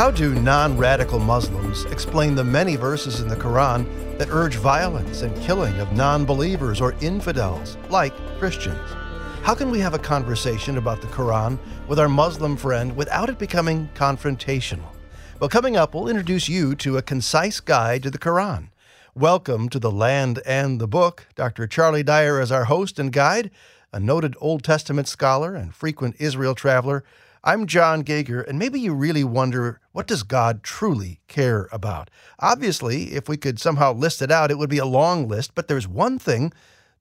How do non radical Muslims explain the many verses in the Quran that urge violence and killing of non believers or infidels, like Christians? How can we have a conversation about the Quran with our Muslim friend without it becoming confrontational? Well, coming up, we'll introduce you to a concise guide to the Quran. Welcome to the land and the book. Dr. Charlie Dyer is our host and guide, a noted Old Testament scholar and frequent Israel traveler. I'm John Gauger, and maybe you really wonder what does God truly care about? Obviously, if we could somehow list it out, it would be a long list, but there's one thing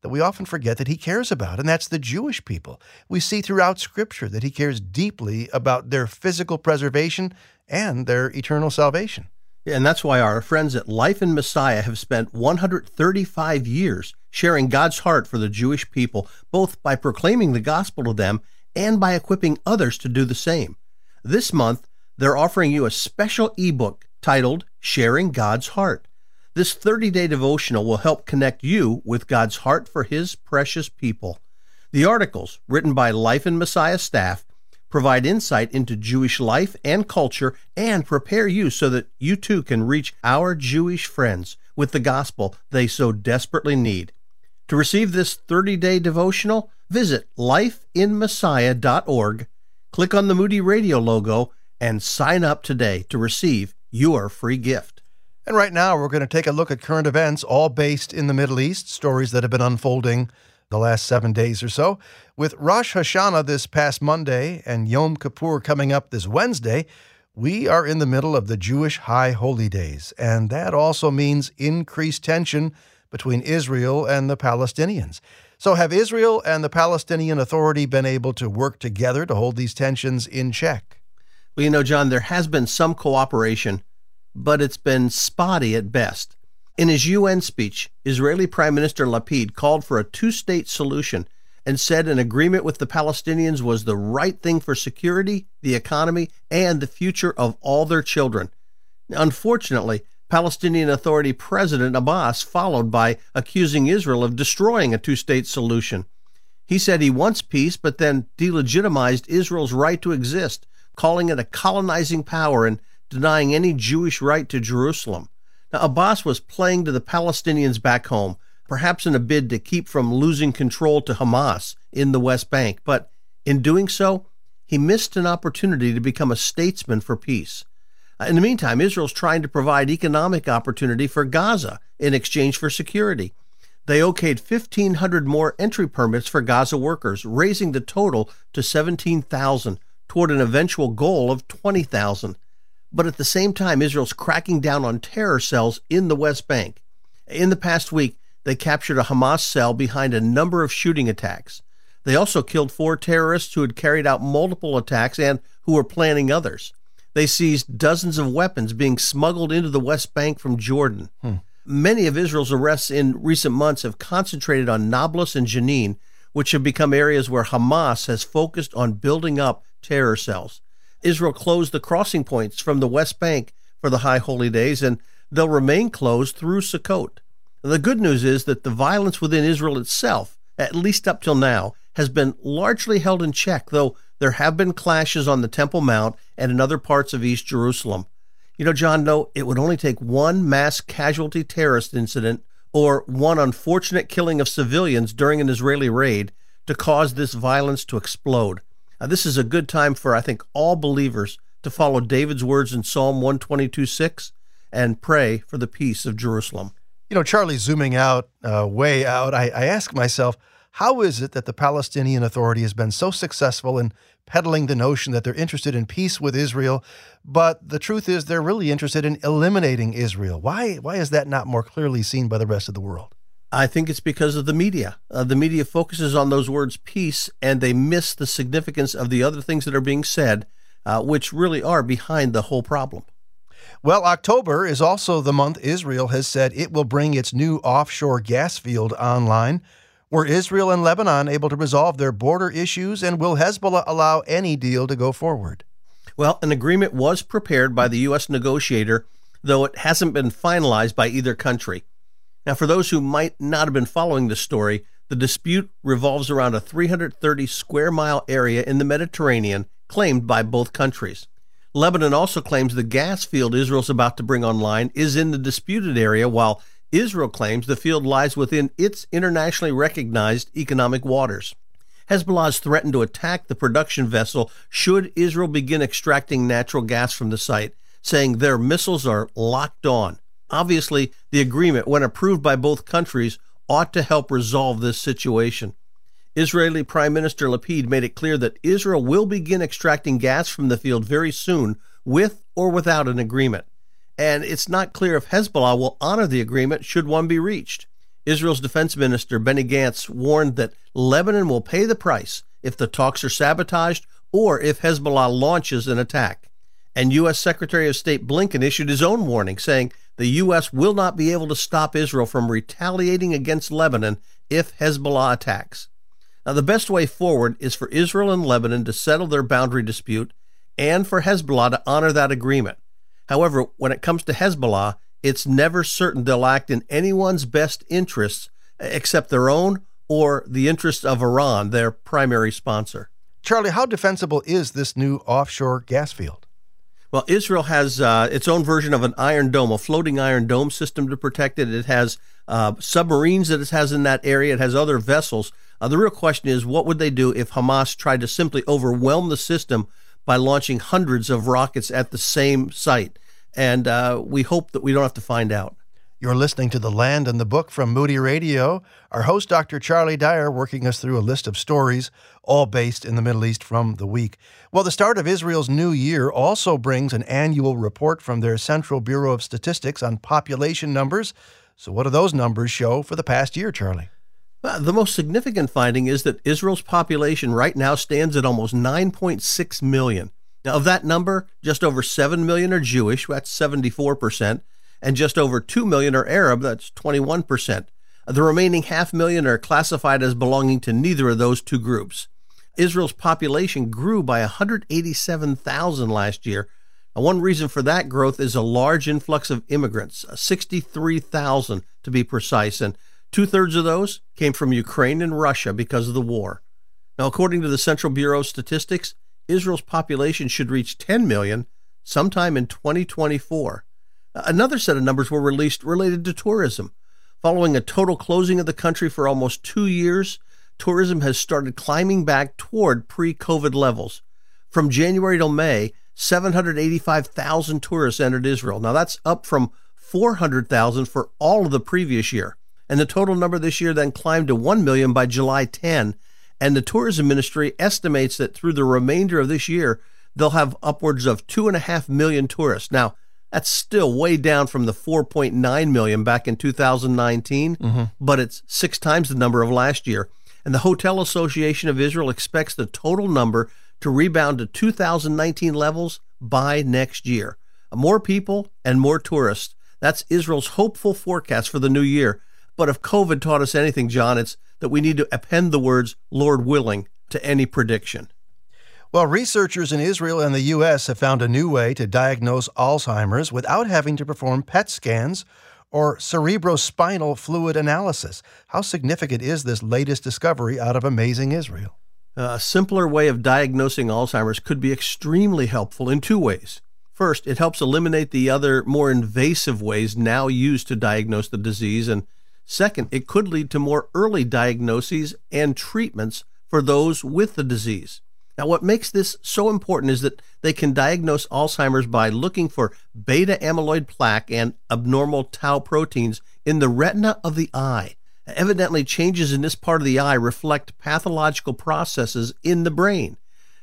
that we often forget that he cares about, and that's the Jewish people. We see throughout Scripture that he cares deeply about their physical preservation and their eternal salvation. And that's why our friends at Life in Messiah have spent 135 years sharing God's heart for the Jewish people, both by proclaiming the gospel to them and by equipping others to do the same. This month, they're offering you a special ebook titled Sharing God's Heart. This 30 day devotional will help connect you with God's heart for His precious people. The articles, written by Life in Messiah staff, provide insight into Jewish life and culture and prepare you so that you too can reach our Jewish friends with the gospel they so desperately need. To receive this 30 day devotional, Visit lifeinmessiah.org, click on the Moody Radio logo, and sign up today to receive your free gift. And right now, we're going to take a look at current events, all based in the Middle East, stories that have been unfolding the last seven days or so. With Rosh Hashanah this past Monday and Yom Kippur coming up this Wednesday, we are in the middle of the Jewish High Holy Days, and that also means increased tension between Israel and the Palestinians. So, have Israel and the Palestinian Authority been able to work together to hold these tensions in check? Well, you know, John, there has been some cooperation, but it's been spotty at best. In his UN speech, Israeli Prime Minister Lapid called for a two state solution and said an agreement with the Palestinians was the right thing for security, the economy, and the future of all their children. Unfortunately, Palestinian Authority President Abbas followed by accusing Israel of destroying a two state solution. He said he wants peace, but then delegitimized Israel's right to exist, calling it a colonizing power and denying any Jewish right to Jerusalem. Now, Abbas was playing to the Palestinians back home, perhaps in a bid to keep from losing control to Hamas in the West Bank, but in doing so, he missed an opportunity to become a statesman for peace. In the meantime, Israel's trying to provide economic opportunity for Gaza in exchange for security. They okayed 1,500 more entry permits for Gaza workers, raising the total to 17,000 toward an eventual goal of 20,000. But at the same time, Israel's cracking down on terror cells in the West Bank. In the past week, they captured a Hamas cell behind a number of shooting attacks. They also killed four terrorists who had carried out multiple attacks and who were planning others. They seized dozens of weapons being smuggled into the West Bank from Jordan. Hmm. Many of Israel's arrests in recent months have concentrated on Nablus and Jenin, which have become areas where Hamas has focused on building up terror cells. Israel closed the crossing points from the West Bank for the High Holy Days, and they'll remain closed through Sukkot. The good news is that the violence within Israel itself, at least up till now, has been largely held in check, though there have been clashes on the Temple Mount and in other parts of East Jerusalem. You know, John, no, it would only take one mass casualty terrorist incident or one unfortunate killing of civilians during an Israeli raid to cause this violence to explode. Now, this is a good time for, I think, all believers to follow David's words in Psalm 122 6 and pray for the peace of Jerusalem. You know, Charlie, zooming out, uh, way out, I, I ask myself, how is it that the Palestinian Authority has been so successful in peddling the notion that they're interested in peace with Israel, but the truth is they're really interested in eliminating Israel? Why, why is that not more clearly seen by the rest of the world? I think it's because of the media. Uh, the media focuses on those words peace and they miss the significance of the other things that are being said, uh, which really are behind the whole problem. Well, October is also the month Israel has said it will bring its new offshore gas field online. Were Israel and Lebanon able to resolve their border issues, and will Hezbollah allow any deal to go forward? Well, an agreement was prepared by the U.S. negotiator, though it hasn't been finalized by either country. Now, for those who might not have been following the story, the dispute revolves around a 330 square mile area in the Mediterranean claimed by both countries. Lebanon also claims the gas field Israel's about to bring online is in the disputed area, while Israel claims the field lies within its internationally recognized economic waters. Hezbollah threatened to attack the production vessel should Israel begin extracting natural gas from the site, saying their missiles are locked on. Obviously, the agreement, when approved by both countries, ought to help resolve this situation. Israeli Prime Minister Lapid made it clear that Israel will begin extracting gas from the field very soon, with or without an agreement. And it's not clear if Hezbollah will honor the agreement should one be reached. Israel's defense minister Benny Gantz warned that Lebanon will pay the price if the talks are sabotaged or if Hezbollah launches an attack. And U.S. Secretary of State Blinken issued his own warning, saying the U.S. will not be able to stop Israel from retaliating against Lebanon if Hezbollah attacks. Now, the best way forward is for Israel and Lebanon to settle their boundary dispute and for Hezbollah to honor that agreement. However, when it comes to Hezbollah, it's never certain they'll act in anyone's best interests except their own or the interests of Iran, their primary sponsor. Charlie, how defensible is this new offshore gas field? Well, Israel has uh, its own version of an iron dome, a floating iron dome system to protect it. It has uh, submarines that it has in that area. It has other vessels. Uh, the real question is, what would they do if Hamas tried to simply overwhelm the system by launching hundreds of rockets at the same site. And uh, we hope that we don't have to find out. You're listening to The Land and the Book from Moody Radio. Our host, Dr. Charlie Dyer, working us through a list of stories, all based in the Middle East from the week. Well, the start of Israel's new year also brings an annual report from their Central Bureau of Statistics on population numbers. So, what do those numbers show for the past year, Charlie? The most significant finding is that Israel's population right now stands at almost 9.6 million. Now, of that number, just over 7 million are Jewish, that's 74%, and just over 2 million are Arab, that's 21%. The remaining half million are classified as belonging to neither of those two groups. Israel's population grew by 187,000 last year. Now, one reason for that growth is a large influx of immigrants, 63,000 to be precise, and Two thirds of those came from Ukraine and Russia because of the war. Now, according to the Central Bureau of Statistics, Israel's population should reach 10 million sometime in 2024. Another set of numbers were released related to tourism. Following a total closing of the country for almost two years, tourism has started climbing back toward pre COVID levels. From January till May, 785,000 tourists entered Israel. Now, that's up from 400,000 for all of the previous year and the total number this year then climbed to 1 million by July 10. And the tourism ministry estimates that through the remainder of this year, they'll have upwards of 2.5 million tourists. Now, that's still way down from the 4.9 million back in 2019, mm-hmm. but it's six times the number of last year. And the Hotel Association of Israel expects the total number to rebound to 2019 levels by next year. More people and more tourists. That's Israel's hopeful forecast for the new year. But if COVID taught us anything, John, it's that we need to append the words Lord willing to any prediction. Well, researchers in Israel and the U.S. have found a new way to diagnose Alzheimer's without having to perform PET scans or cerebrospinal fluid analysis. How significant is this latest discovery out of amazing Israel? Uh, a simpler way of diagnosing Alzheimer's could be extremely helpful in two ways. First, it helps eliminate the other more invasive ways now used to diagnose the disease and Second, it could lead to more early diagnoses and treatments for those with the disease. Now, what makes this so important is that they can diagnose Alzheimer's by looking for beta amyloid plaque and abnormal tau proteins in the retina of the eye. Evidently, changes in this part of the eye reflect pathological processes in the brain.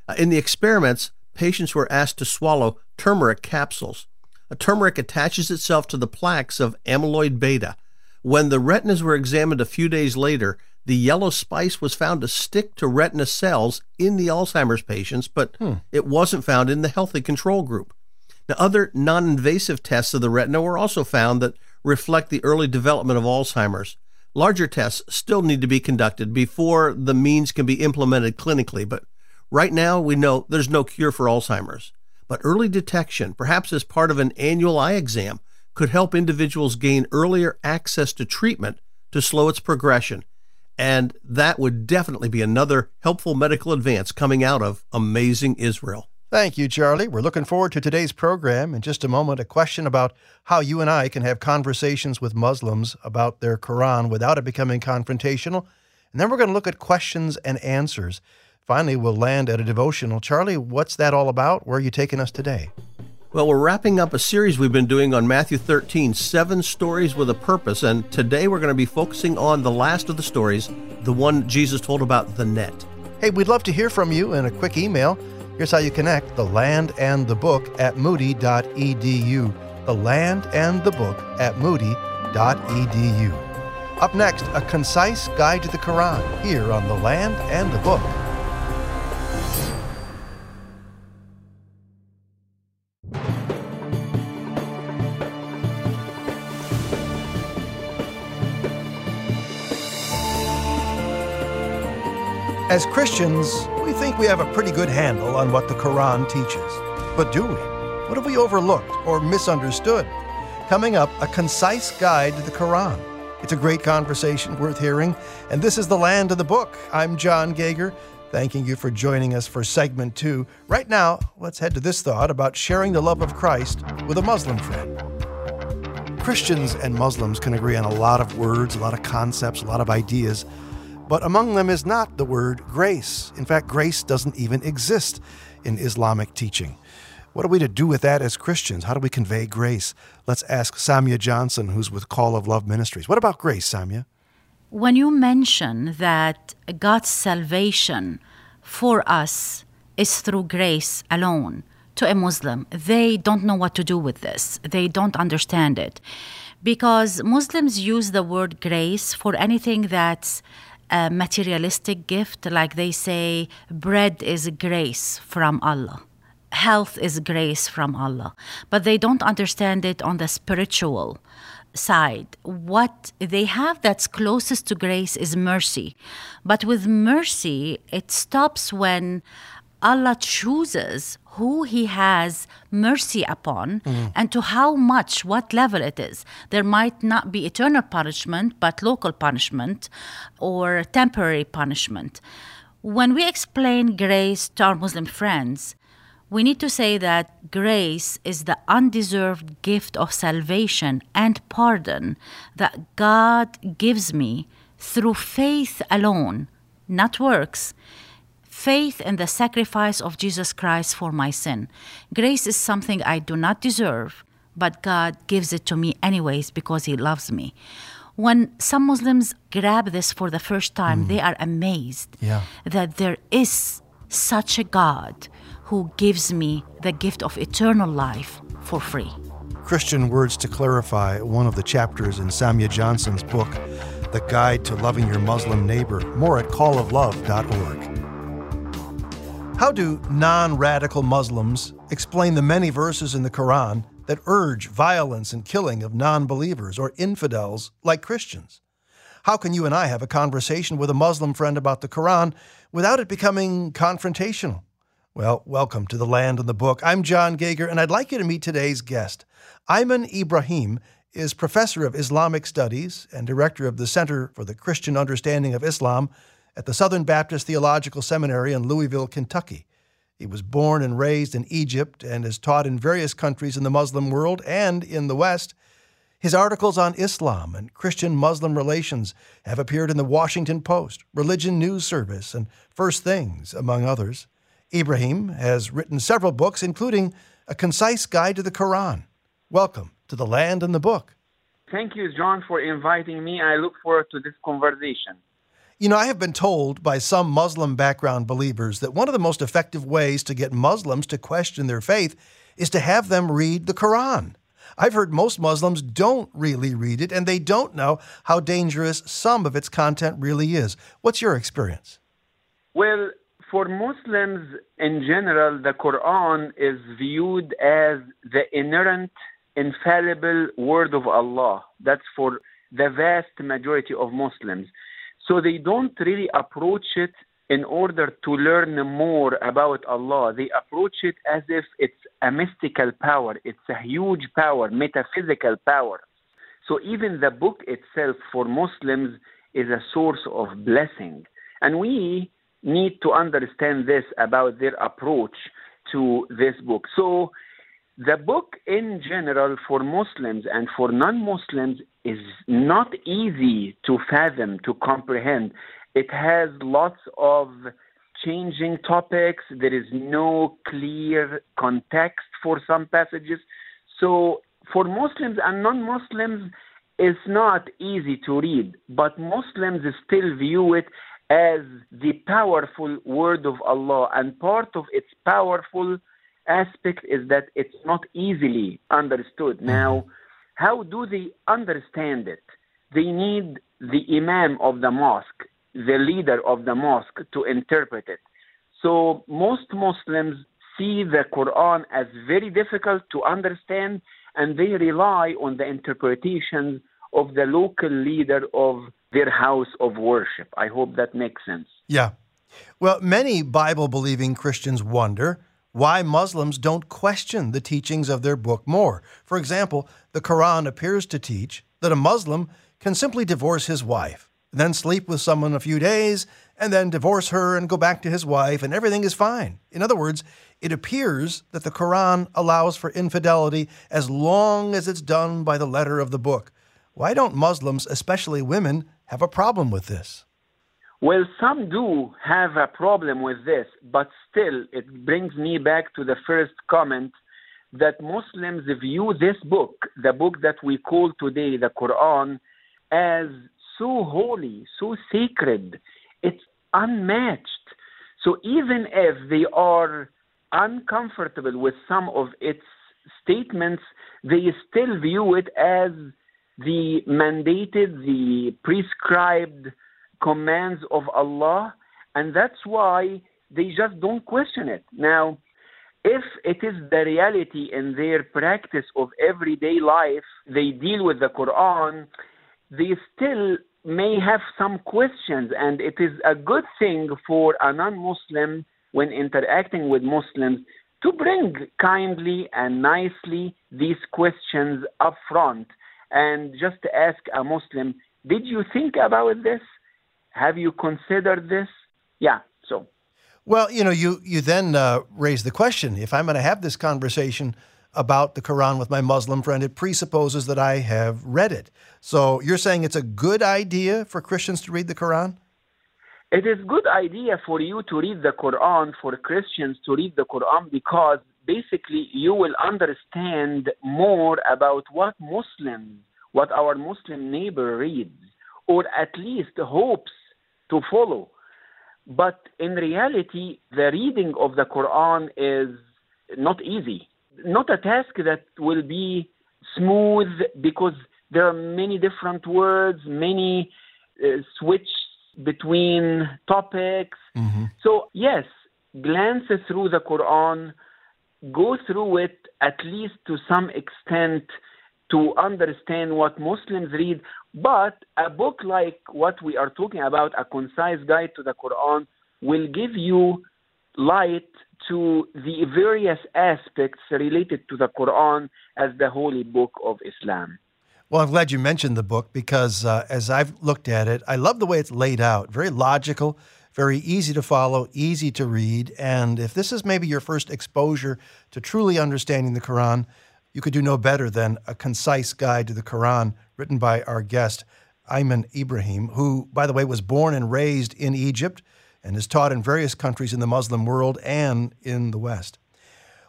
Uh, in the experiments, patients were asked to swallow turmeric capsules. A turmeric attaches itself to the plaques of amyloid beta, when the retinas were examined a few days later, the yellow spice was found to stick to retina cells in the Alzheimer's patients, but hmm. it wasn't found in the healthy control group. Now, other non invasive tests of the retina were also found that reflect the early development of Alzheimer's. Larger tests still need to be conducted before the means can be implemented clinically, but right now we know there's no cure for Alzheimer's. But early detection, perhaps as part of an annual eye exam, could help individuals gain earlier access to treatment to slow its progression. And that would definitely be another helpful medical advance coming out of amazing Israel. Thank you, Charlie. We're looking forward to today's program. In just a moment, a question about how you and I can have conversations with Muslims about their Quran without it becoming confrontational. And then we're going to look at questions and answers. Finally, we'll land at a devotional. Charlie, what's that all about? Where are you taking us today? Well, we're wrapping up a series we've been doing on Matthew 13, seven stories with a purpose. And today we're going to be focusing on the last of the stories, the one Jesus told about the net. Hey, we'd love to hear from you in a quick email. Here's how you connect the land and the book at moody.edu. The land and the book at moody.edu. Up next, a concise guide to the Quran here on the land and the book. As Christians, we think we have a pretty good handle on what the Quran teaches. But do we? What have we overlooked or misunderstood? Coming up, a concise guide to the Quran. It's a great conversation worth hearing, and this is The Land and the Book. I'm John Gauger, thanking you for joining us for segment two. Right now, let's head to this thought about sharing the love of Christ with a Muslim friend. Christians and Muslims can agree on a lot of words, a lot of concepts, a lot of ideas. But among them is not the word grace. In fact, grace doesn't even exist in Islamic teaching. What are we to do with that as Christians? How do we convey grace? Let's ask Samia Johnson, who's with Call of Love Ministries. What about grace, Samia? When you mention that God's salvation for us is through grace alone to a Muslim, they don't know what to do with this. They don't understand it. Because Muslims use the word grace for anything that's a materialistic gift, like they say, bread is grace from Allah. Health is grace from Allah. But they don't understand it on the spiritual side. What they have that's closest to grace is mercy. But with mercy, it stops when Allah chooses who He has mercy upon mm. and to how much, what level it is. There might not be eternal punishment, but local punishment or temporary punishment. When we explain grace to our Muslim friends, we need to say that grace is the undeserved gift of salvation and pardon that God gives me through faith alone, not works faith in the sacrifice of Jesus Christ for my sin. Grace is something I do not deserve, but God gives it to me anyways because He loves me. When some Muslims grab this for the first time, mm. they are amazed yeah. that there is such a God who gives me the gift of eternal life for free. Christian words to clarify one of the chapters in Samia Johnson's book, The Guide to Loving Your Muslim Neighbor. More at calloflove.org. How do non radical Muslims explain the many verses in the Quran that urge violence and killing of non believers or infidels like Christians? How can you and I have a conversation with a Muslim friend about the Quran without it becoming confrontational? Well, welcome to the land and the book. I'm John Gauger, and I'd like you to meet today's guest. Ayman Ibrahim is professor of Islamic Studies and director of the Center for the Christian Understanding of Islam at the Southern Baptist Theological Seminary in Louisville, Kentucky. He was born and raised in Egypt and has taught in various countries in the Muslim world and in the West. His articles on Islam and Christian Muslim relations have appeared in the Washington Post, Religion News Service, and First Things, among others. Ibrahim has written several books, including A Concise Guide to the Quran. Welcome to the land and the book. Thank you, John, for inviting me. I look forward to this conversation. You know, I have been told by some Muslim background believers that one of the most effective ways to get Muslims to question their faith is to have them read the Quran. I've heard most Muslims don't really read it and they don't know how dangerous some of its content really is. What's your experience? Well, for Muslims in general, the Quran is viewed as the inerrant, infallible word of Allah. That's for the vast majority of Muslims. So they don't really approach it in order to learn more about Allah. They approach it as if it's a mystical power, it's a huge power, metaphysical power. So even the book itself for Muslims is a source of blessing. And we need to understand this about their approach. to this book. So, the book in general for Muslims and for non Muslims is not easy to fathom, to comprehend. It has lots of changing topics. There is no clear context for some passages. So, for Muslims and non Muslims, it's not easy to read, but Muslims still view it as the powerful word of Allah, and part of its powerful aspect is that it's not easily understood. Now, how do they understand it? They need the Imam of the mosque, the leader of the mosque, to interpret it. So, most Muslims see the Quran as very difficult to understand and they rely on the interpretations of the local leader of their house of worship. I hope that makes sense. Yeah. Well, many Bible believing Christians wonder why Muslims don't question the teachings of their book more. For example, the Quran appears to teach that a Muslim can simply divorce his wife, then sleep with someone a few days, and then divorce her and go back to his wife, and everything is fine. In other words, it appears that the Quran allows for infidelity as long as it's done by the letter of the book. Why don't Muslims, especially women, have a problem with this? Well, some do have a problem with this, but still, it brings me back to the first comment that Muslims view this book, the book that we call today the Quran, as so holy, so sacred. It's unmatched. So even if they are uncomfortable with some of its statements, they still view it as the mandated, the prescribed commands of Allah, and that's why they just don't question it. Now, if it is the reality in their practice of everyday life, they deal with the Quran, they still may have some questions, and it is a good thing for a non Muslim when interacting with Muslims to bring kindly and nicely these questions up front and just ask a Muslim, did you think about this? Have you considered this? Yeah, so. Well, you know, you, you then uh, raise the question if I'm going to have this conversation about the Quran with my Muslim friend, it presupposes that I have read it. So you're saying it's a good idea for Christians to read the Quran? It is good idea for you to read the Quran, for Christians to read the Quran, because basically you will understand more about what Muslims, what our Muslim neighbor reads, or at least hopes to follow. But in reality, the reading of the Quran is not easy, not a task that will be smooth because there are many different words, many uh, switch between topics. Mm-hmm. So, yes, glance through the Quran, go through it at least to some extent to understand what Muslims read. But a book like what we are talking about, a concise guide to the Quran, will give you light to the various aspects related to the Quran as the holy book of Islam. Well, I'm glad you mentioned the book because uh, as I've looked at it, I love the way it's laid out. Very logical, very easy to follow, easy to read. And if this is maybe your first exposure to truly understanding the Quran, you could do no better than a concise guide to the Quran written by our guest, Ayman Ibrahim, who, by the way, was born and raised in Egypt and is taught in various countries in the Muslim world and in the West.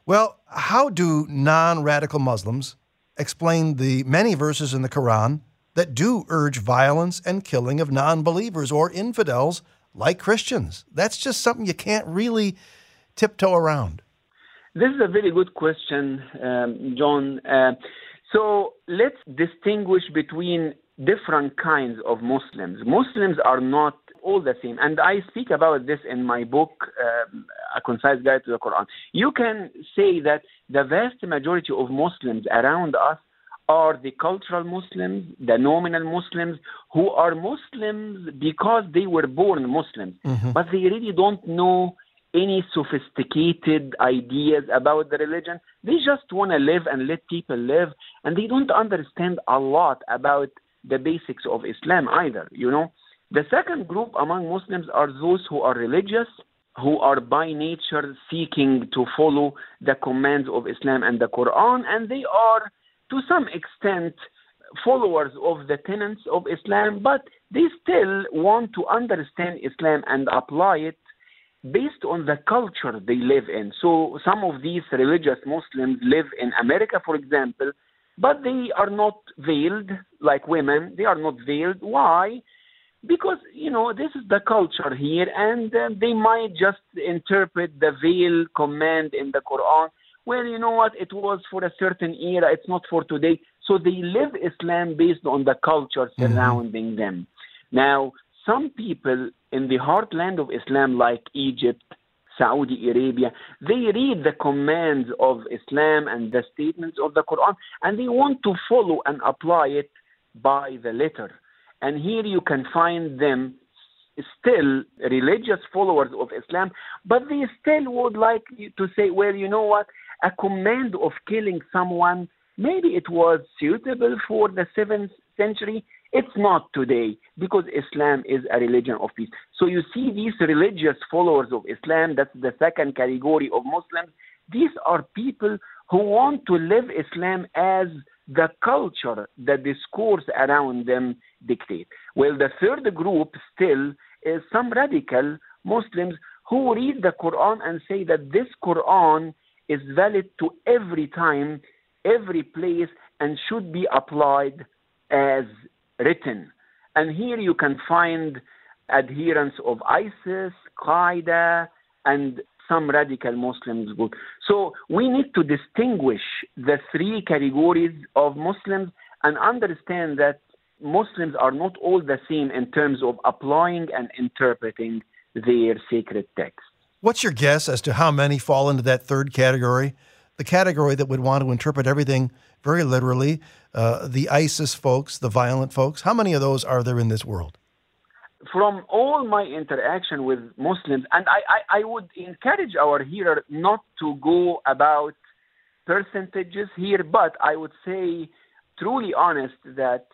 Well, how do non radical Muslims explain the many verses in the Quran that do urge violence and killing of non believers or infidels like Christians? That's just something you can't really tiptoe around. This is a very good question, um, John. Uh, so let's distinguish between different kinds of Muslims. Muslims are not all the same. And I speak about this in my book, um, A Concise Guide to the Quran. You can say that the vast majority of Muslims around us are the cultural Muslims, the nominal Muslims, who are Muslims because they were born Muslims, mm-hmm. but they really don't know any sophisticated ideas about the religion. They just want to live and let people live, and they don't understand a lot about the basics of Islam either, you know. The second group among Muslims are those who are religious, who are by nature seeking to follow the commands of Islam and the Quran, and they are to some extent followers of the tenets of Islam, but they still want to understand Islam and apply it based on the culture they live in. So some of these religious Muslims live in America, for example, but they are not veiled like women. They are not veiled. Why? Because, you know, this is the culture here, and uh, they might just interpret the veil command in the Quran. Well, you know what? It was for a certain era, it's not for today. So they live Islam based on the culture mm-hmm. surrounding mm-hmm. them. Now, some people in the heartland of Islam, like Egypt, Saudi Arabia, they read the commands of Islam and the statements of the Quran, and they want to follow and apply it by the letter. And here you can find them still religious followers of Islam, but they still would like to say, well, you know what? A command of killing someone, maybe it was suitable for the seventh century, it's not today because Islam is a religion of peace. So you see these religious followers of Islam, that's the second category of Muslims. These are people who want to live Islam as the culture, the discourse around them dictate. Well, the third group still is some radical Muslims who read the Quran and say that this Quran is valid to every time, every place, and should be applied as written. And here you can find adherents of ISIS, Qaeda, and some radical Muslims. So we need to distinguish the three categories of Muslims and understand that Muslims are not all the same in terms of applying and interpreting their sacred texts. What's your guess as to how many fall into that third category? The category that would want to interpret everything very literally, uh, the ISIS folks, the violent folks. How many of those are there in this world? From all my interaction with Muslims, and I, I, I would encourage our hearer not to go about percentages here, but I would say, truly honest, that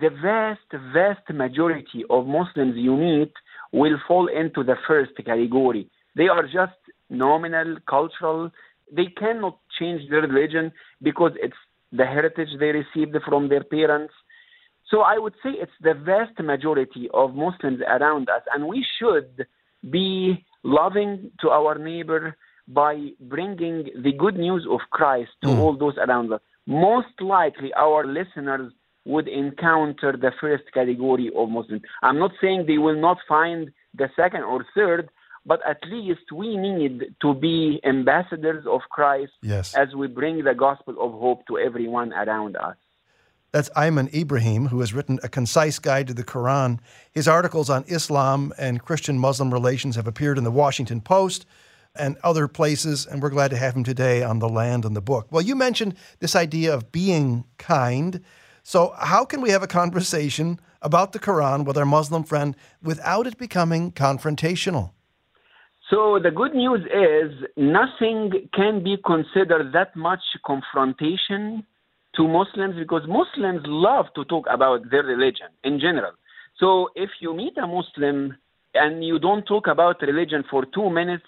the vast, vast majority of Muslims you meet will fall into the first category. They are just nominal, cultural. They cannot change their religion because it's the heritage they received from their parents. So I would say it's the vast majority of Muslims around us, and we should be loving to our neighbor by bringing the good news of Christ to mm. all those around us. Most likely, our listeners would encounter the first category of Muslims. I'm not saying they will not find the second or third, but at least we need to be ambassadors of Christ yes. as we bring the gospel of hope to everyone around us. That's Ayman Ibrahim, who has written a concise guide to the Quran. His articles on Islam and Christian Muslim relations have appeared in the Washington Post and other places, and we're glad to have him today on The Land and the Book. Well, you mentioned this idea of being kind. So, how can we have a conversation about the Quran with our Muslim friend without it becoming confrontational? So the good news is nothing can be considered that much confrontation to Muslims because Muslims love to talk about their religion in general. So if you meet a Muslim and you don't talk about religion for two minutes,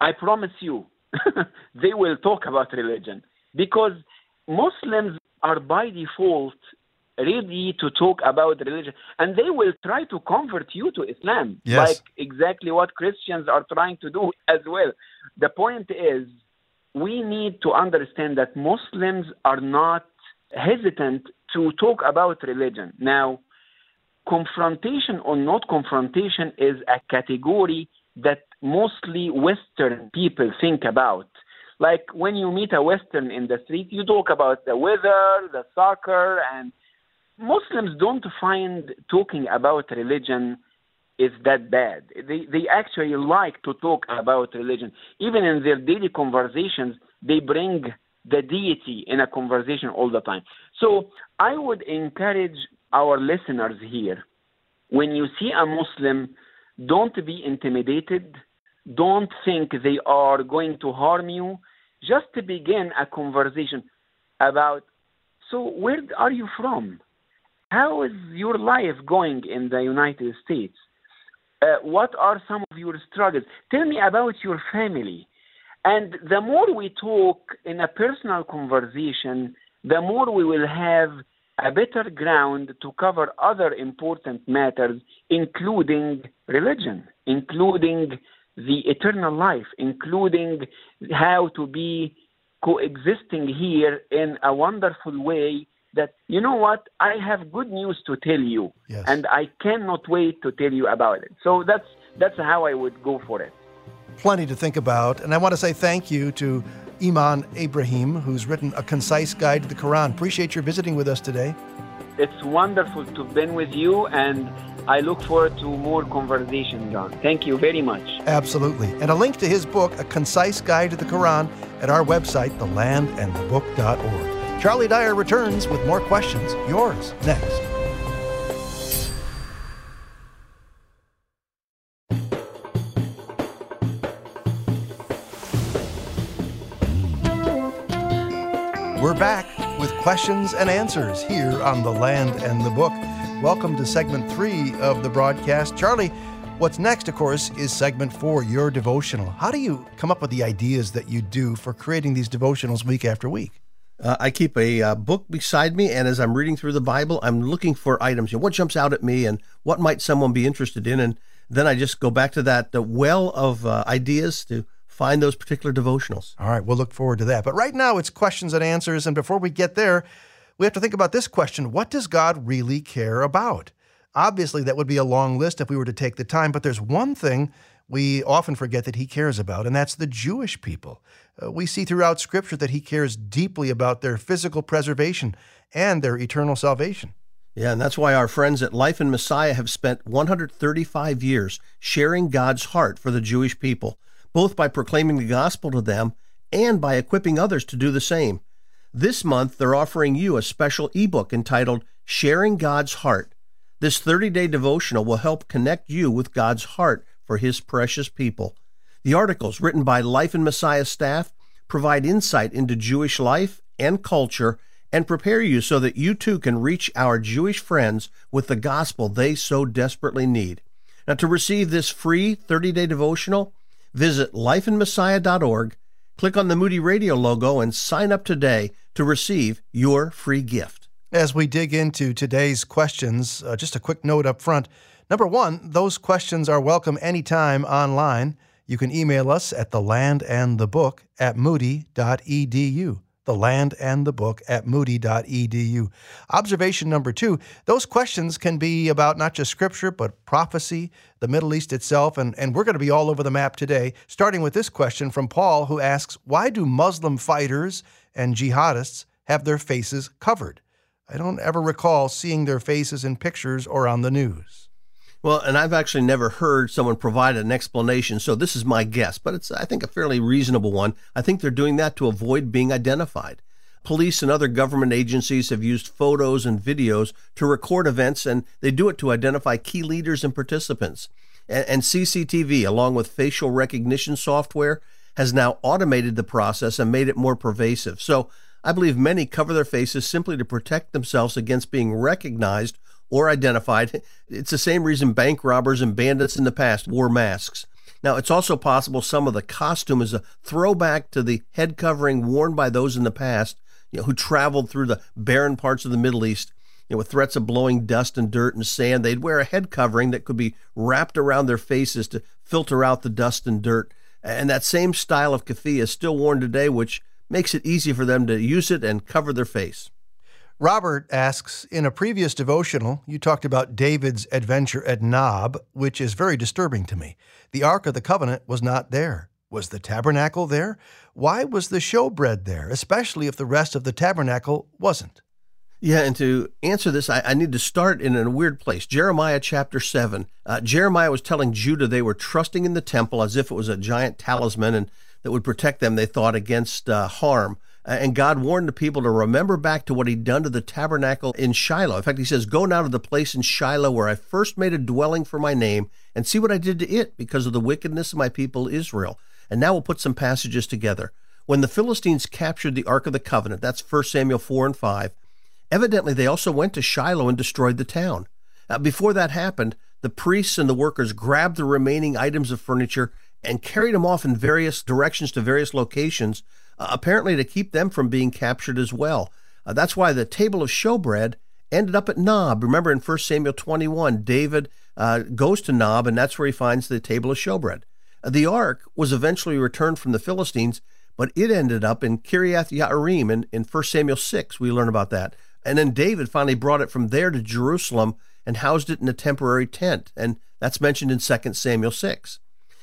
I promise you, they will talk about religion because Muslims are by default ready to talk about religion. And they will try to convert you to islam. Yes. like exactly what christians are trying to do as well. The point is we need to understand that muslims are not hesitant to talk about religion. Now confrontation or not confrontation is a category that mostly western people think about. Like when you meet a western in the street you talk about the weather the soccer and Muslims don't find talking about religion is that bad. They they actually like to talk about religion. Even in their daily conversations, they bring the deity in a conversation all the time. So I would encourage our listeners here when you see a Muslim, don't be intimidated. Don't think they are going to harm you. Just begin a conversation about so where are you from? How is your life going in the United States? Uh, what are some of your struggles? Tell me about your family. And the more we talk in a personal conversation, the more we will have a better ground to cover other important matters, including religion, including the eternal life, including how to be coexisting here in a wonderful way that you know what i have good news to tell you yes. and i cannot wait to tell you about it so that's that's how i would go for it plenty to think about and i want to say thank you to Ayman Ibrahim who's written a concise guide to the quran appreciate your visiting with us today it's wonderful to have been with you and I look forward to more conversation, John. Thank you very much. Absolutely. And a link to his book, A Concise Guide to the Quran, at our website, thelandandthebook.org. Charlie Dyer returns with more questions. Yours next. We're back with questions and answers here on The Land and the Book. Welcome to segment three of the broadcast. Charlie, what's next, of course, is segment four, your devotional. How do you come up with the ideas that you do for creating these devotionals week after week? Uh, I keep a uh, book beside me, and as I'm reading through the Bible, I'm looking for items. You know, what jumps out at me, and what might someone be interested in, and then I just go back to that well of uh, ideas to find those particular devotionals. All right, we'll look forward to that. But right now, it's questions and answers, and before we get there, we have to think about this question What does God really care about? Obviously, that would be a long list if we were to take the time, but there's one thing we often forget that he cares about, and that's the Jewish people. Uh, we see throughout Scripture that he cares deeply about their physical preservation and their eternal salvation. Yeah, and that's why our friends at Life in Messiah have spent 135 years sharing God's heart for the Jewish people, both by proclaiming the gospel to them and by equipping others to do the same. This month, they're offering you a special ebook entitled Sharing God's Heart. This 30 day devotional will help connect you with God's heart for His precious people. The articles, written by Life in Messiah staff, provide insight into Jewish life and culture and prepare you so that you too can reach our Jewish friends with the gospel they so desperately need. Now, to receive this free 30 day devotional, visit lifeinmessiah.org Click on the Moody Radio logo and sign up today to receive your free gift. As we dig into today's questions, uh, just a quick note up front. Number one, those questions are welcome anytime online. You can email us at thelandandthebook at moody.edu the land and the book at moody.edu. Observation number two those questions can be about not just scripture, but prophecy, the Middle East itself, and, and we're going to be all over the map today, starting with this question from Paul, who asks Why do Muslim fighters and jihadists have their faces covered? I don't ever recall seeing their faces in pictures or on the news. Well, and I've actually never heard someone provide an explanation, so this is my guess, but it's, I think, a fairly reasonable one. I think they're doing that to avoid being identified. Police and other government agencies have used photos and videos to record events, and they do it to identify key leaders and participants. And, and CCTV, along with facial recognition software, has now automated the process and made it more pervasive. So I believe many cover their faces simply to protect themselves against being recognized or identified. It's the same reason bank robbers and bandits in the past wore masks. Now, it's also possible some of the costume is a throwback to the head covering worn by those in the past, you know, who traveled through the barren parts of the Middle East. You know, with threats of blowing dust and dirt and sand, they'd wear a head covering that could be wrapped around their faces to filter out the dust and dirt. And that same style of keffiyeh is still worn today, which makes it easy for them to use it and cover their face. Robert asks In a previous devotional, you talked about David's adventure at Nob, which is very disturbing to me. The Ark of the Covenant was not there. Was the tabernacle there? Why was the showbread there, especially if the rest of the tabernacle wasn't? Yeah, and to answer this, I, I, need to start in a weird place. Jeremiah chapter 7. Uh, Jeremiah was telling Judah they were trusting in the temple as if it was a giant talisman and that would protect them, they thought, against uh, harm. And God warned the people to remember back to what he'd done to the tabernacle in Shiloh. In fact, he says, Go now to the place in Shiloh where I first made a dwelling for my name and see what I did to it because of the wickedness of my people Israel. And now we'll put some passages together. When the Philistines captured the Ark of the Covenant, that's 1 Samuel 4 and 5, evidently they also went to Shiloh and destroyed the town. Uh, before that happened, the priests and the workers grabbed the remaining items of furniture and carried them off in various directions to various locations, uh, apparently to keep them from being captured as well. Uh, that's why the table of showbread ended up at Nob. Remember in 1 Samuel 21, David uh, goes to Nob, and that's where he finds the table of showbread. Uh, the ark was eventually returned from the Philistines, but it ended up in Kiriath Yearim in, in 1 Samuel 6. We learn about that. And then David finally brought it from there to Jerusalem and housed it in a temporary tent. And that's mentioned in 2 Samuel 6.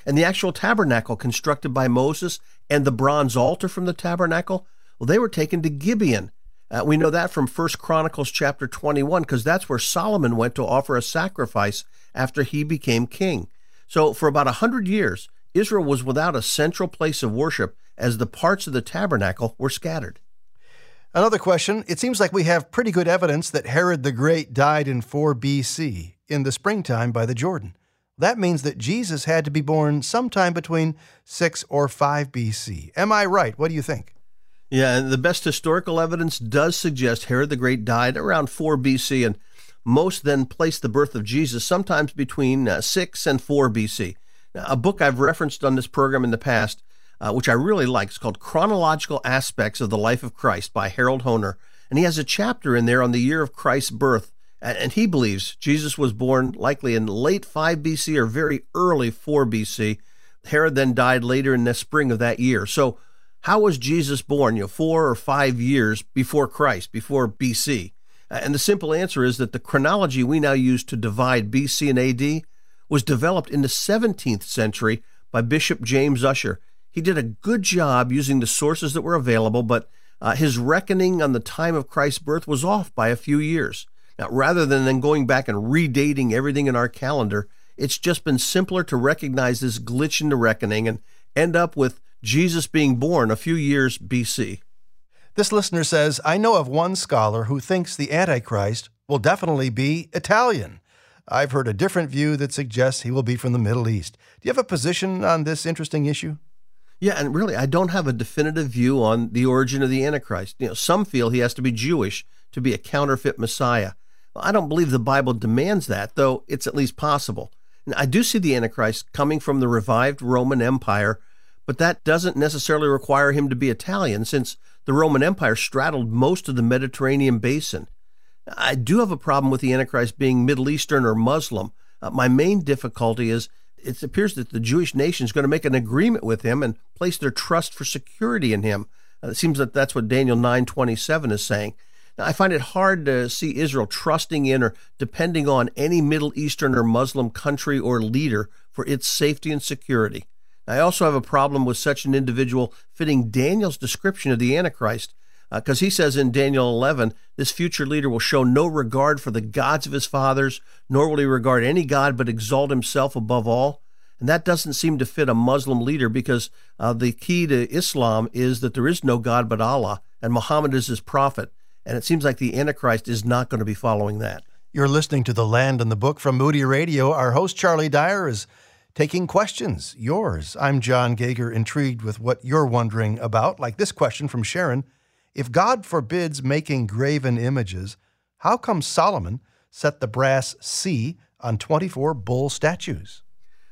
And the actual tabernacle constructed by Moses and the bronze altar from the tabernacle, well, they were taken to Gibeon. Uh, we know that from 1 Chronicles chapter 21 because that's where Solomon went to offer a sacrifice after he became king. So for about a 100 years, Israel was without a central place of worship as the parts of the tabernacle were scattered. Another question It seems like we have pretty good evidence that Herod the Great died in 4 BC, in the springtime by the Jordan. That means that Jesus had to be born sometime between 6 or 5 BC. Am I right? What do you think? Yeah, the best historical evidence does suggest Herod the Great died around 4 BC, and most then place the birth of Jesus sometimes between uh, 6 and 4 BC. Now, a book I've referenced on this program in the past uh, which I really like. is called Chronological Aspects of the Life of Christ by Harold Hoehner. And he has a chapter in there on the year of Christ's birth. And he believes Jesus was born likely in late 5 BC or very early 4 BC. Herod then died later in the spring of that year. So, how was Jesus born? You know, four or five years before Christ, before BC. And the simple answer is that the chronology we now use to divide BC and AD was developed in the 17th century by Bishop James Ussher. He did a good job using the sources that were available, but uh, his reckoning on the time of Christ's birth was off by a few years. Now, rather than then going back and redating everything in our calendar, it's just been simpler to recognize this glitch in the reckoning and end up with Jesus being born a few years BC. This listener says, I know of one scholar who thinks the Antichrist will definitely be Italian. I've heard a different view that suggests he will be from the Middle East. Do you have a position on this interesting issue? Yeah, and really, I don't have a definitive view on the origin of the Antichrist. You know, some feel he has to be Jewish to be a counterfeit Messiah. I don't believe the Bible demands that, though it's at least possible. I do see the Antichrist coming from the revived Roman Empire, but that doesn't necessarily require him to be Italian, since the Roman Empire straddled most of the Mediterranean basin. I do have a problem with the Antichrist being Middle Eastern or Muslim. Uh, my main difficulty is it appears that the Jewish nation is going to make an agreement with him and place their trust for security in him. Uh, it seems that that's what Daniel 9:27 is saying. I find it hard to see Israel trusting in or depending on any Middle Eastern or Muslim country or leader for its safety and security. I also have a problem with such an individual fitting Daniel's description of the Antichrist, because uh, he says in Daniel 11, this future leader will show no regard for the gods of his fathers, nor will he regard any god but exalt himself above all. And that doesn't seem to fit a Muslim leader because uh, the key to Islam is that there is no God but Allah, and Muhammad is his prophet. And it seems like the Antichrist is not going to be following that. You're listening to The Land and the Book from Moody Radio. Our host, Charlie Dyer, is taking questions, yours. I'm John Gauger, intrigued with what you're wondering about, like this question from Sharon. If God forbids making graven images, how come Solomon set the brass sea on 24 bull statues?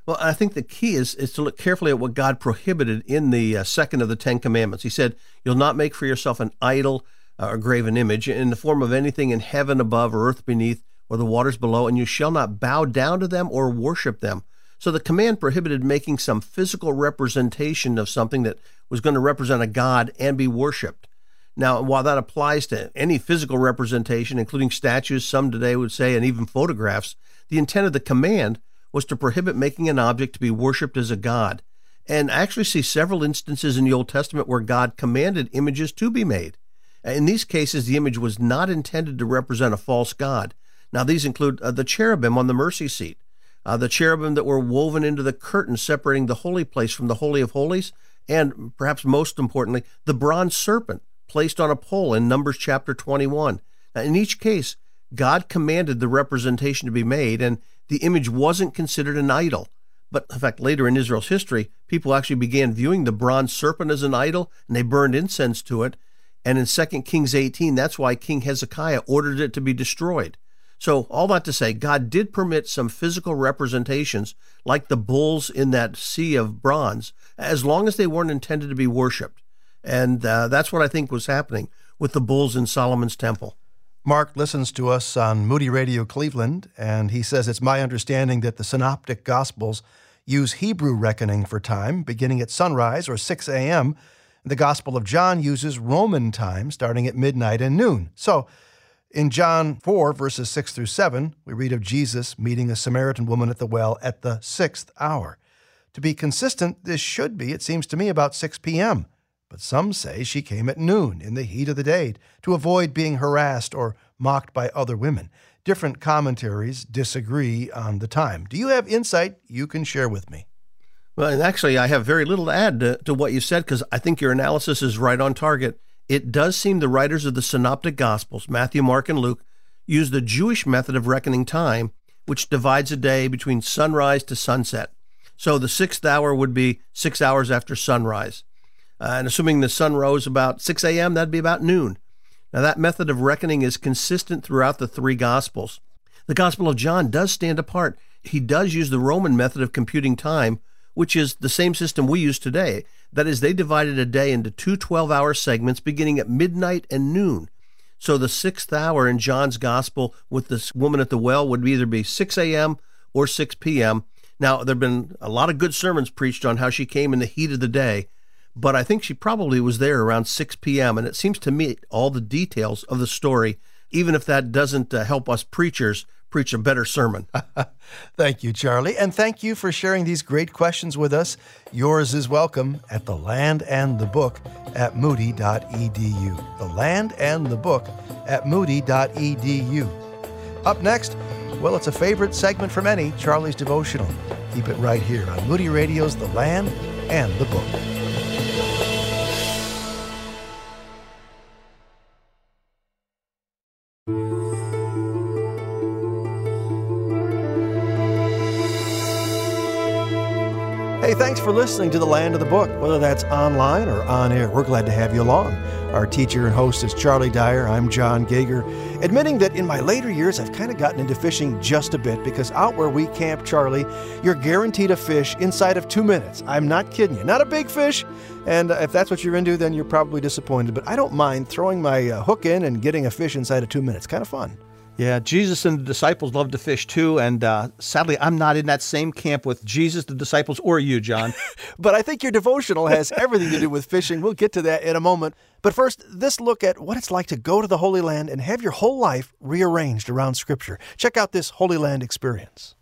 Well, I think the key is, is to look carefully at what God prohibited in the uh, second of the Ten Commandments. He said, You'll not make for yourself an idol uh, or graven image in the form of anything in heaven above or earth beneath or the waters below, and you shall not bow down to them or worship them. So the command prohibited making some physical representation of something that was going to represent a god and be worshiped. Now, while that applies to any physical representation, including statues, some today would say, and even photographs, the intent of the command was to prohibit making an object to be worshipped as a god. And I actually see several instances in the Old Testament where God commanded images to be made. In these cases, the image was not intended to represent a false god. Now, these include uh, the cherubim on the mercy seat, uh, the cherubim that were woven into the curtain separating the holy place from the Holy of Holies, and perhaps most importantly, the bronze serpent placed on a pole in Numbers chapter 21. Now, in each case, God commanded the representation to be made, and the image wasn't considered an idol. But in fact, later in Israel's history, people actually began viewing the bronze serpent as an idol, and they burned incense to it. And in 2 Kings 18, that's why King Hezekiah ordered it to be destroyed. So, all that to say, God did permit some physical representations, like the bulls in that sea of bronze, as long as they weren't intended to be worshiped. And uh, that's what I think was happening with the bulls in Solomon's temple. Mark listens to us on Moody Radio Cleveland, and he says it's my understanding that the Synoptic Gospels use Hebrew reckoning for time, beginning at sunrise or 6 a.m. The Gospel of John uses Roman time, starting at midnight and noon. So, in John 4, verses 6 through 7, we read of Jesus meeting a Samaritan woman at the well at the sixth hour. To be consistent, this should be, it seems to me, about 6 p.m. But some say she came at noon in the heat of the day to avoid being harassed or mocked by other women. Different commentaries disagree on the time. Do you have insight you can share with me? Well, and actually, I have very little to add to, to what you said because I think your analysis is right on target it does seem the writers of the Synoptic Gospels, Matthew, Mark, and Luke, use the Jewish method of reckoning time, which divides a day between sunrise to sunset. So the sixth hour would be six hours after sunrise. Uh, and assuming the sun rose about 6 a.m., that'd be about noon. Now, that method of reckoning is consistent throughout the three Gospels. The Gospel of John does stand apart. He does use the Roman method of computing time, which is the same system we use today. That is, they divided a day into two 12 hour segments beginning at midnight and noon. So the sixth hour in John's gospel with this woman at the well would either be 6 a.m. or 6 p.m. Now, there have been a lot of good sermons preached on how she came in the heat of the day, but I think she probably was there around 6 p.m. And it seems to me all the details of the story, even if that doesn't uh, help us preachers preach a better sermon. thank you, Charlie. And thank you for sharing these great questions with us. Yours is welcome at The Land and the Book at moody.edu. The Land and the Book at moody.edu. Up next, well, it's a favorite segment for many Charlie's Devotional. Keep it right here on Moody Radio's The Land and the Book. Listening to The Land of the Book, whether that's online or on air. We're glad to have you along. Our teacher and host is Charlie Dyer. I'm John Gauger. Admitting that in my later years, I've kind of gotten into fishing just a bit because out where we camp, Charlie, you're guaranteed a fish inside of two minutes. I'm not kidding you. Not a big fish, and if that's what you're into, then you're probably disappointed. But I don't mind throwing my uh, hook in and getting a fish inside of two minutes. Kind of fun. Yeah, Jesus and the disciples loved to fish too. And uh, sadly, I'm not in that same camp with Jesus, the disciples, or you, John. but I think your devotional has everything to do with fishing. We'll get to that in a moment. But first, this look at what it's like to go to the Holy Land and have your whole life rearranged around Scripture. Check out this Holy Land experience.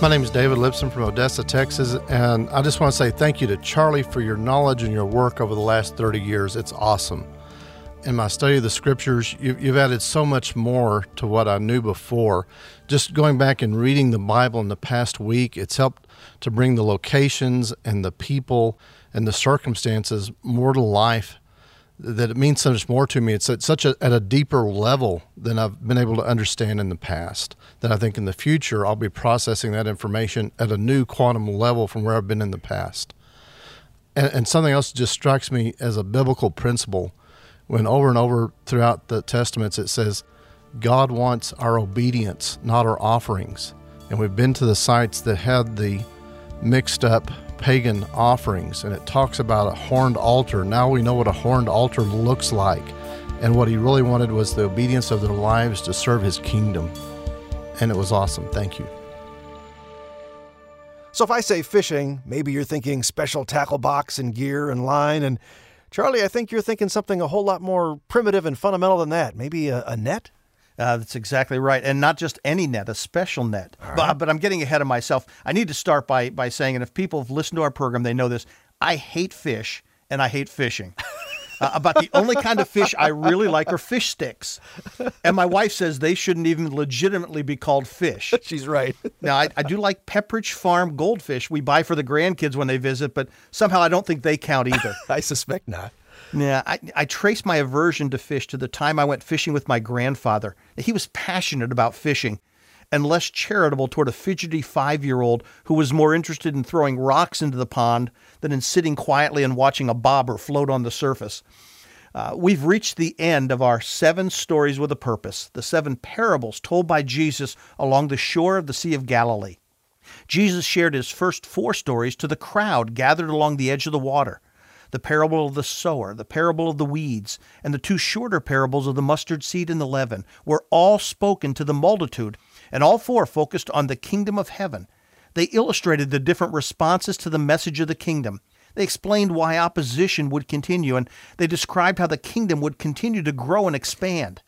My name is David Lipson from Odessa, Texas, and I just want to say thank you to Charlie for your knowledge and your work over the last 30 years. It's awesome in my study of the scriptures, you've added so much more to what I knew before. Just going back and reading the Bible in the past week, it's helped to bring the locations and the people and the circumstances more to life. That it means so much more to me. It's at such a, at a deeper level than I've been able to understand in the past. That I think in the future I'll be processing that information at a new quantum level from where I've been in the past. And, and something else just strikes me as a biblical principle when over and over throughout the Testaments it says, God wants our obedience, not our offerings. And we've been to the sites that had the mixed up pagan offerings, and it talks about a horned altar. Now we know what a horned altar looks like. And what he really wanted was the obedience of their lives to serve his kingdom. And it was awesome. Thank you. So, if I say fishing, maybe you're thinking special tackle box and gear and line and Charlie, I think you're thinking something a whole lot more primitive and fundamental than that. Maybe a, a net? Uh, that's exactly right. And not just any net, a special net. Right. But, but, I'm getting ahead of myself. I need to start by, by saying, and if people have listened to our program, they know this I hate fish and I hate fishing. uh, about the only kind of fish I really like are fish sticks. And my wife says they shouldn't even legitimately be called fish. She's right. now, I, I do like Pepperidge Farm goldfish we buy for the grandkids when they visit, but somehow I don't think they count either. I suspect not. Yeah, I, I trace my aversion to fish to the time I went fishing with my grandfather. He was passionate about fishing and less charitable toward a fidgety five year old who was more interested in throwing rocks into the pond than in sitting quietly and watching a bobber float on the surface. Uh, we've reached the end of our seven stories with a purpose, the seven parables told by Jesus along the shore of the Sea of Galilee. Jesus shared his first four stories to the crowd gathered along the edge of the water the parable of the sower, the parable of the weeds, and the two shorter parables of the mustard seed and the leaven were all spoken to the multitude, and all four focused on the kingdom of heaven. They illustrated the different responses to the message of the kingdom. They explained why opposition would continue, and they described how the kingdom would continue to grow and expand.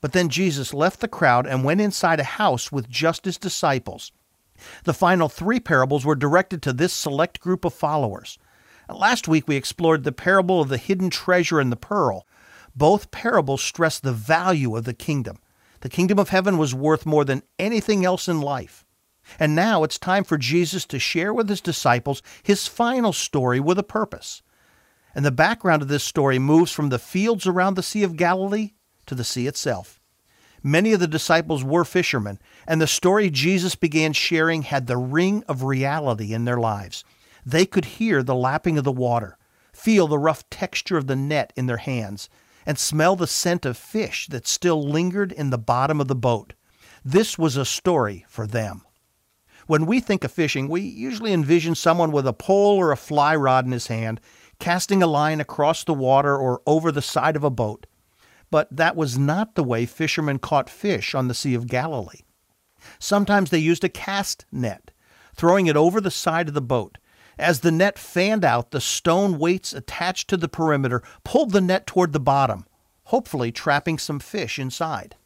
But then Jesus left the crowd and went inside a house with just his disciples. The final three parables were directed to this select group of followers. Last week we explored the parable of the hidden treasure and the pearl. Both parables stress the value of the kingdom. The kingdom of heaven was worth more than anything else in life. And now it's time for Jesus to share with his disciples his final story with a purpose. And the background of this story moves from the fields around the Sea of Galilee to the sea itself. Many of the disciples were fishermen, and the story Jesus began sharing had the ring of reality in their lives. They could hear the lapping of the water, feel the rough texture of the net in their hands, and smell the scent of fish that still lingered in the bottom of the boat. This was a story for them. When we think of fishing, we usually envision someone with a pole or a fly rod in his hand, casting a line across the water or over the side of a boat. But that was not the way fishermen caught fish on the Sea of Galilee. Sometimes they used a cast net, throwing it over the side of the boat. As the net fanned out, the stone weights attached to the perimeter pulled the net toward the bottom, hopefully trapping some fish inside.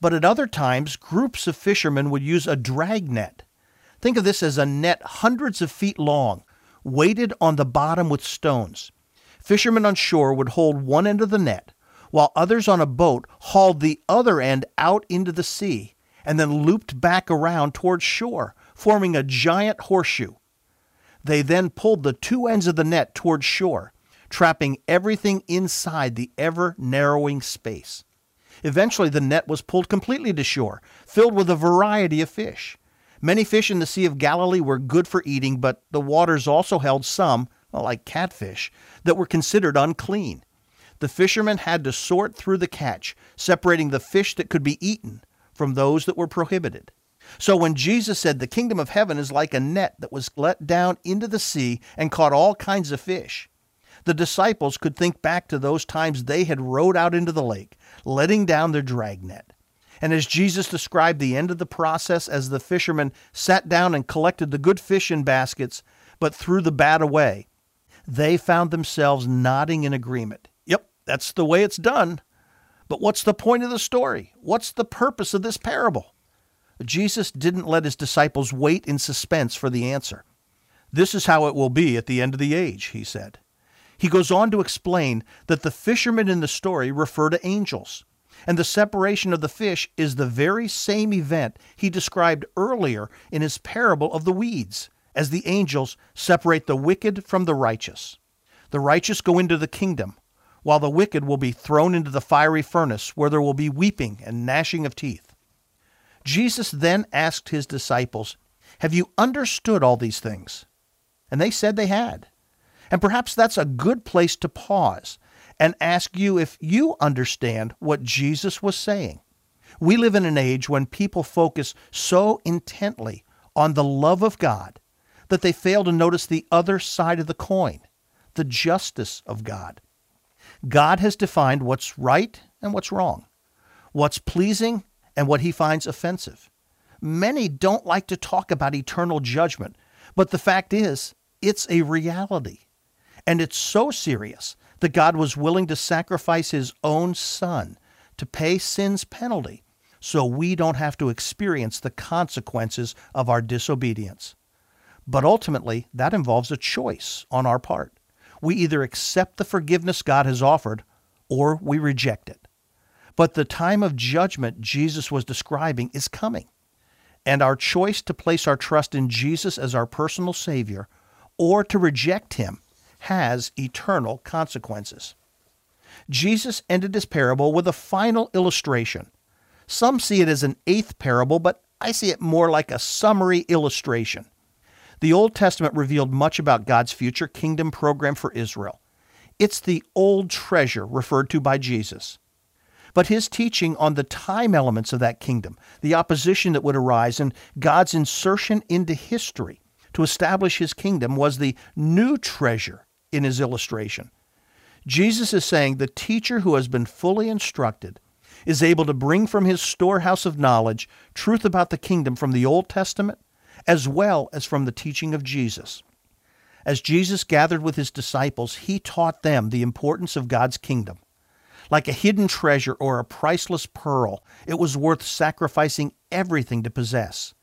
But at other times, groups of fishermen would use a drag net. Think of this as a net hundreds of feet long, weighted on the bottom with stones. Fishermen on shore would hold one end of the net, while others on a boat hauled the other end out into the sea and then looped back around towards shore, forming a giant horseshoe. They then pulled the two ends of the net toward shore, trapping everything inside the ever narrowing space. Eventually, the net was pulled completely to shore, filled with a variety of fish. Many fish in the Sea of Galilee were good for eating, but the waters also held some, like catfish, that were considered unclean. The fishermen had to sort through the catch, separating the fish that could be eaten from those that were prohibited. So when Jesus said the kingdom of heaven is like a net that was let down into the sea and caught all kinds of fish, the disciples could think back to those times they had rowed out into the lake, letting down their dragnet. And as Jesus described the end of the process as the fishermen sat down and collected the good fish in baskets, but threw the bad away, they found themselves nodding in agreement. Yep, that's the way it's done. But what's the point of the story? What's the purpose of this parable? Jesus didn't let his disciples wait in suspense for the answer. This is how it will be at the end of the age, he said. He goes on to explain that the fishermen in the story refer to angels, and the separation of the fish is the very same event he described earlier in his parable of the weeds, as the angels separate the wicked from the righteous. The righteous go into the kingdom, while the wicked will be thrown into the fiery furnace, where there will be weeping and gnashing of teeth. Jesus then asked his disciples, Have you understood all these things? And they said they had. And perhaps that's a good place to pause and ask you if you understand what Jesus was saying. We live in an age when people focus so intently on the love of God that they fail to notice the other side of the coin, the justice of God. God has defined what's right and what's wrong, what's pleasing and what he finds offensive. Many don't like to talk about eternal judgment, but the fact is, it's a reality. And it's so serious that God was willing to sacrifice his own son to pay sin's penalty so we don't have to experience the consequences of our disobedience. But ultimately, that involves a choice on our part. We either accept the forgiveness God has offered or we reject it. But the time of judgment Jesus was describing is coming. And our choice to place our trust in Jesus as our personal Savior or to reject Him has eternal consequences. Jesus ended his parable with a final illustration. Some see it as an eighth parable, but I see it more like a summary illustration. The Old Testament revealed much about God's future kingdom program for Israel. It's the old treasure referred to by Jesus. But his teaching on the time elements of that kingdom, the opposition that would arise, and God's insertion into history to establish his kingdom was the new treasure in his illustration. Jesus is saying the teacher who has been fully instructed is able to bring from his storehouse of knowledge truth about the kingdom from the Old Testament as well as from the teaching of Jesus. As Jesus gathered with his disciples, he taught them the importance of God's kingdom. Like a hidden treasure or a priceless pearl, it was worth sacrificing everything to possess.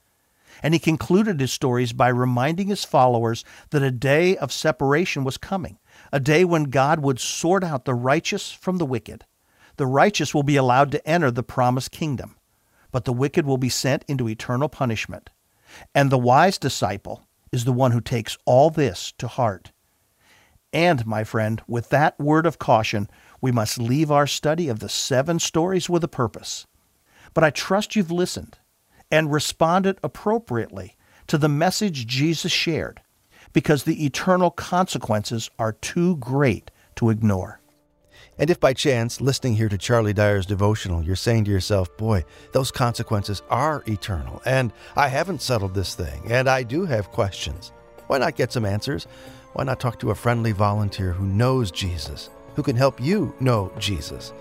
And he concluded his stories by reminding his followers that a day of separation was coming, a day when God would sort out the righteous from the wicked. The righteous will be allowed to enter the promised kingdom, but the wicked will be sent into eternal punishment. And the wise disciple is the one who takes all this to heart. And, my friend, with that word of caution, we must leave our study of the seven stories with a purpose. But I trust you've listened and responded appropriately to the message Jesus shared, because the eternal consequences are too great to ignore. And if by chance, listening here to Charlie Dyer's devotional, you're saying to yourself, boy, those consequences are eternal, and I haven't settled this thing, and I do have questions, why not get some answers? Why not talk to a friendly volunteer who knows Jesus, who can help you know Jesus?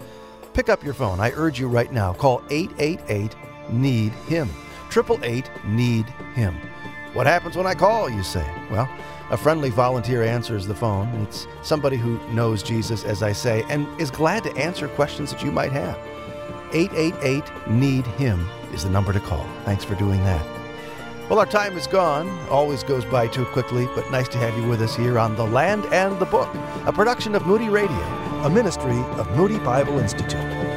Pick up your phone. I urge you right now. Call 888 Need Him. 888 Need Him. What happens when I call, you say? Well, a friendly volunteer answers the phone. It's somebody who knows Jesus, as I say, and is glad to answer questions that you might have. 888 Need Him is the number to call. Thanks for doing that. Well, our time is gone. Always goes by too quickly, but nice to have you with us here on The Land and the Book, a production of Moody Radio, a ministry of Moody Bible Institute.